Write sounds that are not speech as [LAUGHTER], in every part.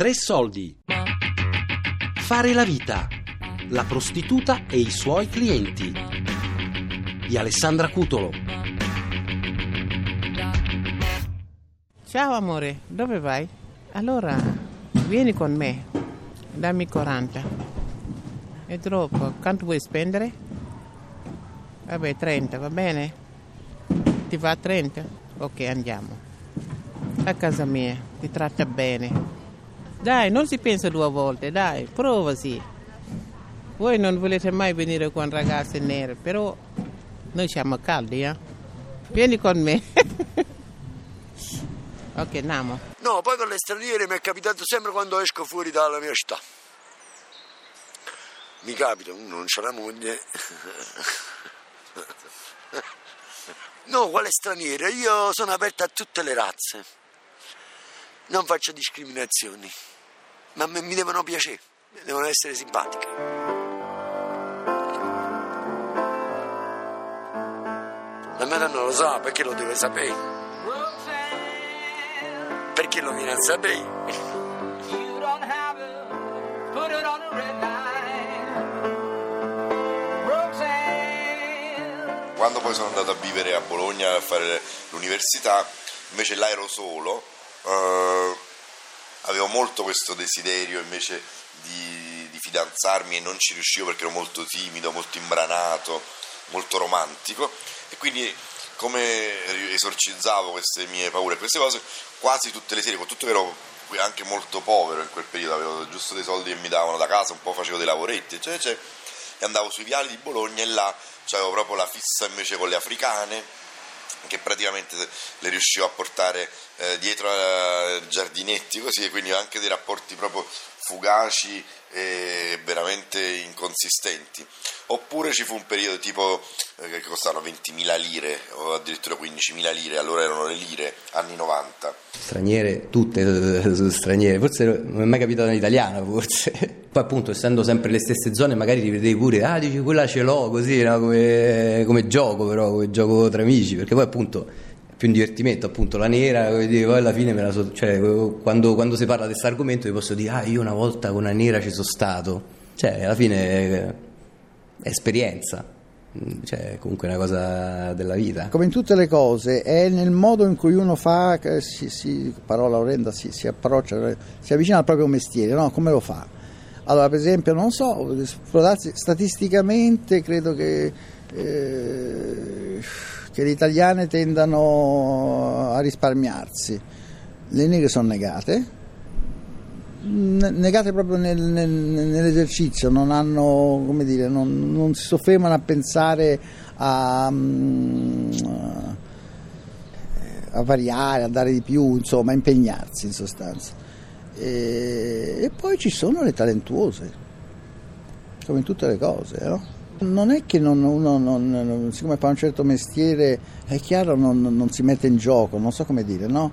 Tre soldi. Fare la vita. La prostituta e i suoi clienti. Di Alessandra Cutolo. Ciao amore, dove vai? Allora, vieni con me. Dammi 40. È troppo. Quanto vuoi spendere? Vabbè, 30, va bene? Ti va 30? Ok, andiamo. A casa mia, ti tratta bene. Dai, non si pensa due volte, dai, provaci. Voi non volete mai venire con ragazze nere, però noi siamo caldi, eh? Vieni con me. [LAUGHS] ok, andiamo. No, poi con le straniere mi è capitato sempre quando esco fuori dalla mia città. Mi capita, uno non c'ha la moglie. [LAUGHS] No, quale straniere? Io sono aperta a tutte le razze. Non faccio discriminazioni. Ma mi devono piacere, devono essere simpatiche. La mia non lo sa, perché lo deve sapere? Perché lo viene a sapere? Quando poi sono andato a vivere a Bologna a fare l'università, invece là ero solo, eh, avevo molto questo desiderio invece di, di fidanzarmi e non ci riuscivo perché ero molto timido, molto imbranato, molto romantico. E quindi come esorcizzavo queste mie paure queste cose, quasi tutte le sere, con tutto che ero anche molto povero in quel periodo, avevo giusto dei soldi che mi davano da casa, un po' facevo dei lavoretti, eccetera, eccetera, e andavo sui viali di Bologna e là avevo proprio la fissa invece con le africane, che praticamente le riuscivo a portare eh, dietro ai giardinetti così, e quindi anche dei rapporti proprio fugaci e veramente inconsistenti. Oppure ci fu un periodo tipo eh, che costavano 20.000 lire o addirittura 15.000 lire, allora erano le lire, anni 90. Straniere, tutte [LAUGHS] straniere, forse non è mai capitato in italiana, forse. [LAUGHS] Poi appunto, essendo sempre le stesse zone, magari ti vedevi pure, ah dici quella ce l'ho, così, no? come, come gioco però, come gioco tra amici, perché poi appunto più un divertimento, appunto la nera, poi alla fine me la so, cioè, quando, quando si parla di questo argomento vi posso dire, ah io una volta con una nera ci sono stato, cioè alla fine è, è esperienza. Cioè, comunque è una cosa della vita. Come in tutte le cose, è nel modo in cui uno fa, eh, si, si, parola orrenda, si, si approccia, si avvicina al proprio mestiere, no? Come lo fa? Allora, per esempio, non so, statisticamente credo che, eh, che le italiane tendano a risparmiarsi, le negre sono negate, negate proprio nel, nel, nell'esercizio, non hanno, dire, non, non si soffermano a pensare a, a, variare, a dare di più, insomma, a impegnarsi in sostanza. E, e poi ci sono le talentuose, come in tutte le cose, no? Non è che non, uno, non, siccome fa un certo mestiere, è chiaro, non, non si mette in gioco, non so come dire, no?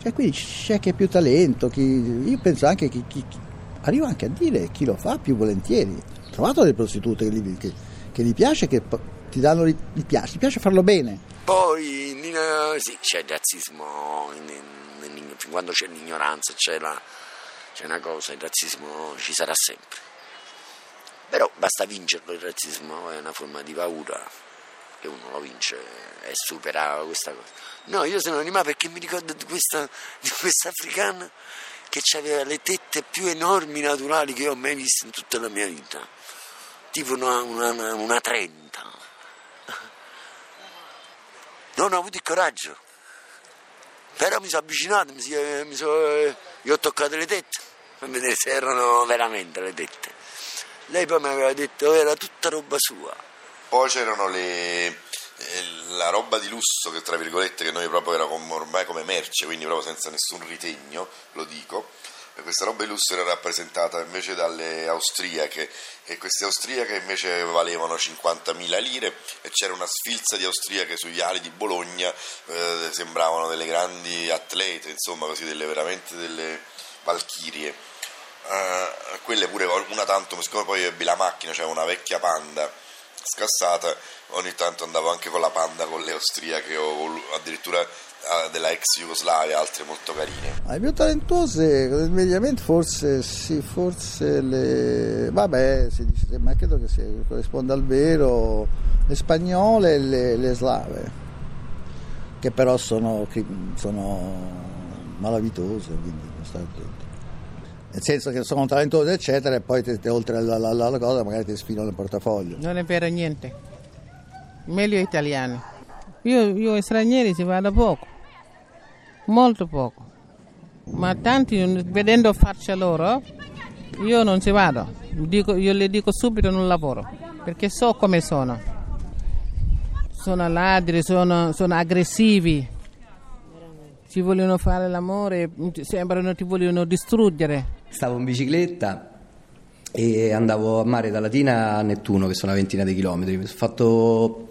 Cioè, quindi c'è chi ha più talento, chi, io penso anche che chi, chi, arrivo anche a dire chi lo fa più volentieri. Ho trovato delle prostitute che gli, che, che gli piace, che ti danno, gli piace, gli piace farlo bene. Poi in, sì, c'è il razzismo, in, in, fin quando c'è l'ignoranza, c'è, la, c'è una cosa, il razzismo ci sarà sempre. Però basta vincerlo il razzismo, è una forma di paura che uno lo vince e supera questa cosa. No, io sono animato perché mi ricordo di questa, di questa africana che aveva le tette più enormi naturali che ho mai visto in tutta la mia vita, tipo una, una, una 30. Non ho avuto il coraggio, però mi sono avvicinato, mi, sono, mi sono, gli ho toccato le tette per vedere se erano veramente le tette. Lei poi mi aveva detto che era tutta roba sua. Poi c'erano le, la roba di lusso che tra virgolette che noi proprio era ormai come merce, quindi proprio senza nessun ritegno, lo dico. E questa roba di lusso era rappresentata invece dalle austriache e queste austriache invece valevano 50.000 lire e c'era una sfilza di austriache sui viali di Bologna, eh, sembravano delle grandi atlete, insomma così delle veramente delle valchirie. Uh, quelle pure una tanto, siccome poi ebbi la macchina, cioè una vecchia panda scassata, ogni tanto andavo anche con la panda, con le austriache o addirittura eh, della ex Jugoslavia, altre molto carine. Le più talentuose, mediamente forse sì, forse le... vabbè, si dice, ma credo che corrisponda al vero, le spagnole e le, le slave, che però sono, sono malavitose, quindi non stai attento. Nel senso che sono talentuose eccetera e poi te- te- oltre alla, alla- alla cosa magari ti sfilano il portafoglio. Non è vero niente. Meglio italiani. Io, io stranieri ci vado poco, molto poco. Ma tanti, vedendo faccia loro, io non ci vado. Dico- io le dico subito non lavoro, perché so come sono. Sono ladri, sono, sono aggressivi. Ci vogliono fare l'amore, sembrano ti vogliono distruggere. Stavo in bicicletta e andavo a mare da Latina a Nettuno, che sono una ventina di chilometri. Ho fatto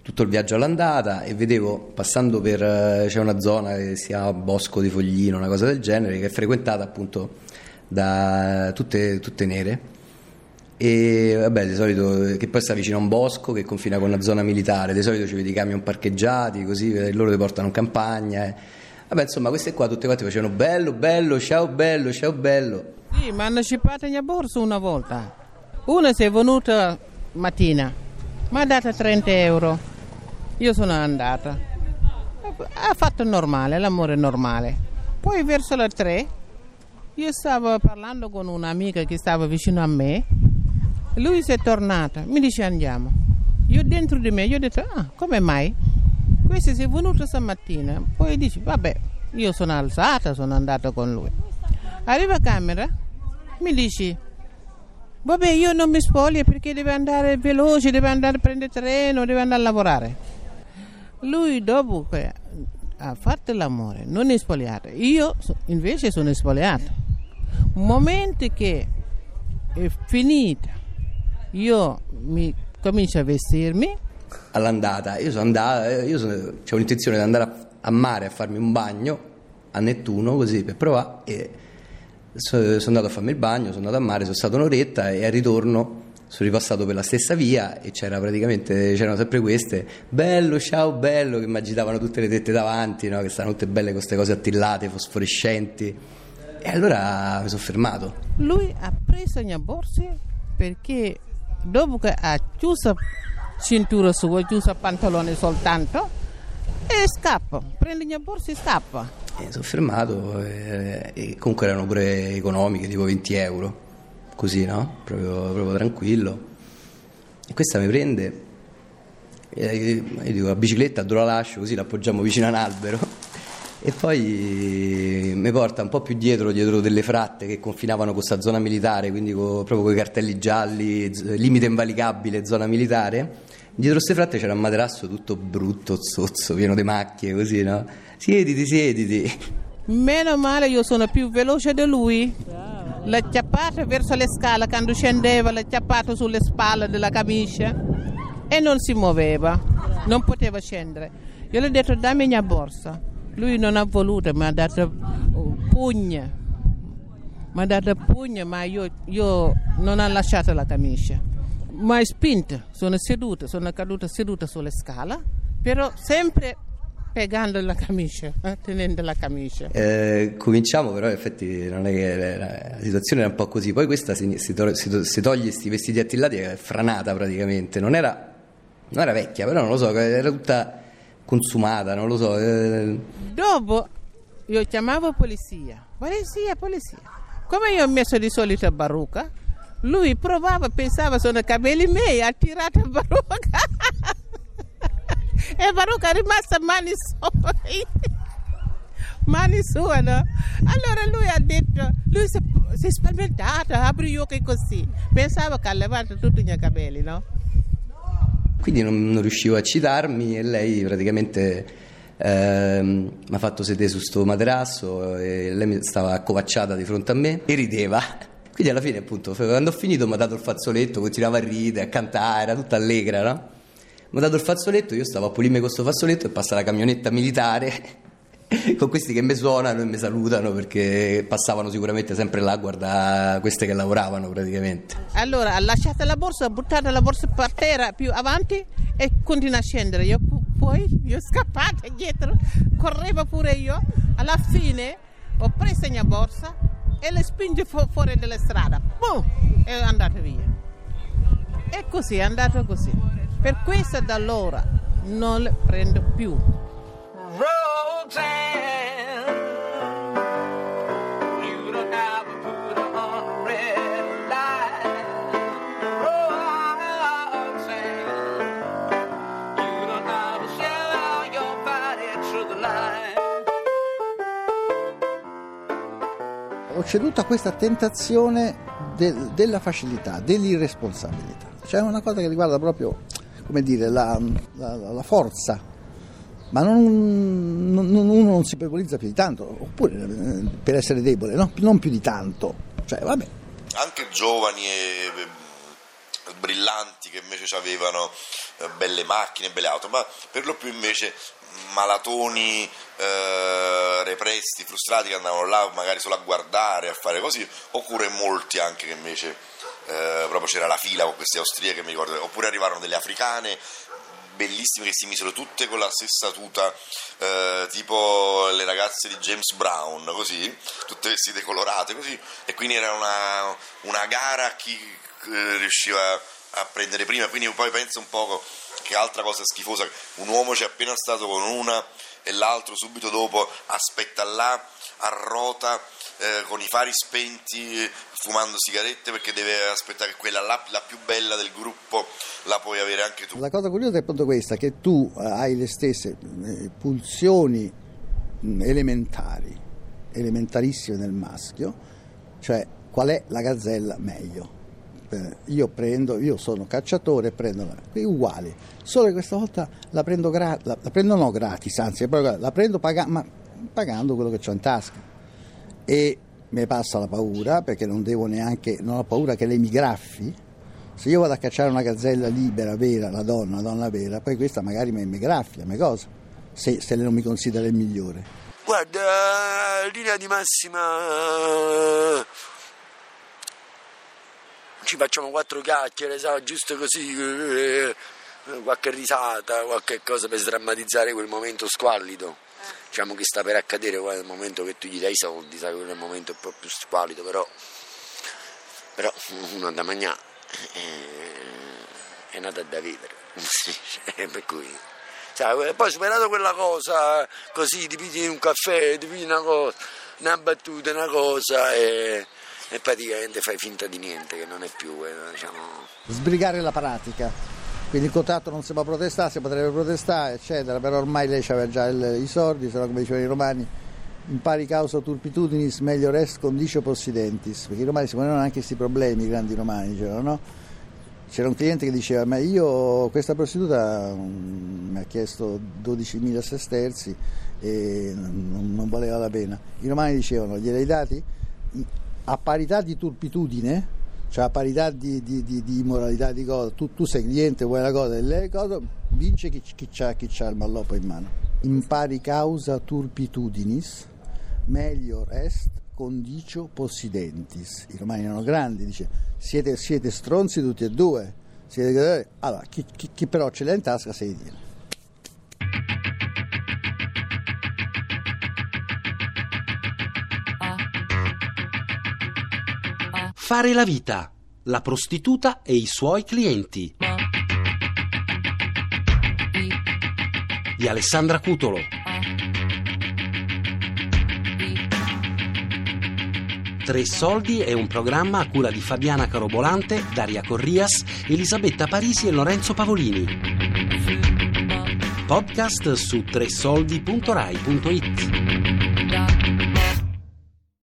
tutto il viaggio all'andata e vedevo, passando per... eh, c'è una zona che si chiama Bosco di Foglino, una cosa del genere, che è frequentata appunto da tutte, tutte nere. E vabbè, di solito che poi sta vicino a un bosco che confina con una zona militare, di solito ci vedi i camion parcheggiati, così eh, loro ti portano in campagna. eh. Vabbè, insomma, queste qua tutte quante facevano bello, bello, ciao bello, ciao bello. Sì, mi hanno scippato in borsa una volta. Una si è venuta mattina, mi ha dato 30 euro. Io sono andata. Ha fatto normale, l'amore normale. Poi verso le 3 io stavo parlando con un'amica che stava vicino a me. Lui si è tornato, mi dice andiamo. Io dentro di me, io ho detto, ah, come mai? Questo si è venuto stamattina. Poi dice, vabbè, io sono alzata, sono andata con lui. Arriva a camera, mi dici, vabbè io non mi spoglio perché deve andare veloce, deve andare a prendere treno, deve andare a lavorare. Lui dopo che ha fatto l'amore, non è spogliato, io invece sono spogliato. Momento che è finita, io mi comincio a vestirmi, all'andata. Io sono andata, io sono, c'ho l'intenzione di andare a, a mare a farmi un bagno a Nettuno così per provare e so- sono andato a farmi il bagno, sono andato a mare, sono stato un'oretta e al ritorno sono ripassato per la stessa via e c'era praticamente c'erano sempre queste bello ciao bello che mi agitavano tutte le tette davanti no? che stavano tutte belle con queste cose attillate fosforescenti e allora mi sono fermato lui ha preso la mia borsa perché dopo che ha chiuso cintura sua, chiuso pantalone soltanto e scappa, prende mia borsa e scappa. E mi sono fermato eh, e comunque erano pure economiche, tipo 20 euro, così no? Proprio, proprio tranquillo. E questa mi prende, e io dico la bicicletta dove la lascio così la appoggiamo vicino a un albero e poi mi porta un po' più dietro, dietro delle fratte che confinavano con questa zona militare, quindi co- proprio con i cartelli gialli, limite invalicabile, zona militare. Dietro queste fratte c'era un materasso tutto brutto, zozzo, pieno di macchie, così, no? Siediti, siediti. Meno male io sono più veloce di lui. L'ha chiappato verso le scale quando scendeva, l'ha chiappato sulle spalle della camicia e non si muoveva, non poteva scendere. Io gli ho detto dammi la mia borsa. Lui non ha voluto, mi ha dato un pugno. Mi ha dato pugno, ma io, io non ho lasciato la camicia. Mi ha spinto, sono seduta, sono caduta seduta sulle scale, però sempre piegando la camicia, eh, tenendo la camicia. Eh, cominciamo però in effetti non è che la, la situazione era un po' così poi questa si, si to- si si toglie questi vestiti attillati è franata praticamente non era, non era vecchia però non lo so era tutta consumata non lo so eh, Dopo io chiamavo polizia, polizia, polizia. Come io ho messo di solito a Baruca, lui provava, pensava sono capelli miei, ha tirato [LAUGHS] a Baruca. e Baruca è rimasta mani suoi. [LAUGHS] mani sue, no? Allora lui ha detto, lui si, si è spaventato, apri gli occhi così. Pensava che ha levato tutti i miei capelli, no? quindi non, non riuscivo a citarmi e lei praticamente ehm, mi ha fatto sedere su sto materasso e lei stava accovacciata di fronte a me e rideva quindi alla fine appunto quando ho finito mi ha dato il fazzoletto continuava a ridere a cantare era tutta allegra no? mi ha dato il fazzoletto io stavo a pulirmi questo fazzoletto e passa la camionetta militare [LAUGHS] con questi che mi suonano e mi salutano perché passavano sicuramente sempre là a guardare queste che lavoravano praticamente. Allora, lasciate la borsa, buttate la borsa per terra più avanti e continua a scendere. Io poi io scappate dietro, correvo pure io. Alla fine ho preso la mia borsa e le spinge fu- fuori dalla strada. Boom! È andata via. E così è andato così. Per questo da allora non le prendo più. Roxanne, ceduto a questa tentazione del- della facilità, dell'irresponsabilità. C'è una cosa che riguarda proprio, come dire, la, la- la forza. Ma non, non- uno non si pepolizza più di tanto, oppure eh, per essere debole, no? non più di tanto. Cioè, vabbè, anche giovani e brillanti che invece avevano eh, belle macchine, belle auto, ma per lo più invece malatoni eh, repressi, frustrati che andavano là magari solo a guardare, a fare così, oppure molti anche che invece eh, proprio c'era la fila con queste austriache, mi ricordo, oppure arrivarono delle africane bellissime che si misero tutte con la stessa tuta, eh, tipo le ragazze di James Brown, così, tutte vestite colorate così, e quindi era una, una gara a chi riusciva a prendere prima, quindi poi penso un poco che altra cosa schifosa, un uomo c'è appena stato con una e l'altro subito dopo aspetta là, arrota eh, con i fari spenti, eh, fumando sigarette perché deve aspettare quella là, la più bella del gruppo la puoi avere anche tu. La cosa curiosa è appunto questa, che tu eh, hai le stesse eh, pulsioni elementari, elementarissime nel maschio, cioè qual è la gazzella meglio. Eh, Io prendo, io sono cacciatore prendo la, uguali, solo che questa volta la prendo, gra- la, la prendo no gratis, anzi la prendo paga- ma pagando quello che ho in tasca e mi passa la paura perché non devo neanche, non ho paura che lei mi graffi. Se io vado a cacciare una gazzella libera, vera, la donna, la donna vera, poi questa magari mi, mi graffia, mi cosa, se, se lei non mi considera il migliore. Guarda, linea di massima. Ci facciamo quattro chiacchiere, sai, giusto così, eh, qualche risata, qualche cosa per sdrammatizzare quel momento squallido. Diciamo che sta per accadere quel momento che tu gli dai i soldi, sai, quel momento un po' più squallido, però, però uno da mangiare è nata da vivere, [LAUGHS] dice, per cui poi superato quella cosa, così ti pigli un caffè, ti una cosa, una battuta, una cosa e, e praticamente fai finta di niente, che non è più, eh, diciamo... Sbrigare la pratica, quindi il contratto non si può protestare, si potrebbe protestare, eccetera, però ormai lei aveva già il- i soldi, se no come dicevano i romani, impari causa turpitudinis meglio est condicio possidentis, perché i romani si ponevano anche questi problemi, i grandi romani dicevano, no? C'era un cliente che diceva, ma io questa prostituta mm, mi ha chiesto 12.000 sesterzi e non, non valeva la pena. I romani dicevano, gliel'hai dati? A parità di turpitudine, cioè a parità di, di, di, di immoralità di cosa, tu, tu sei cliente, vuoi la cosa e lei cosa, vince chi, chi, c'ha, il malloppo in mano. Impari causa turpitudinis, melior est condicio possidentis. I romani erano grandi, dice, siete, siete stronzi tutti e due. Siete... Allora, chi, chi- chi però ce l'ha in tasca se li Fare la vita. La prostituta e i suoi clienti. Di Alessandra Cutolo. Tre soldi è un programma a cura di Fabiana Carobolante, Daria Corrias, Elisabetta Parisi e Lorenzo Pavolini. Podcast su tresoldi.rai.it.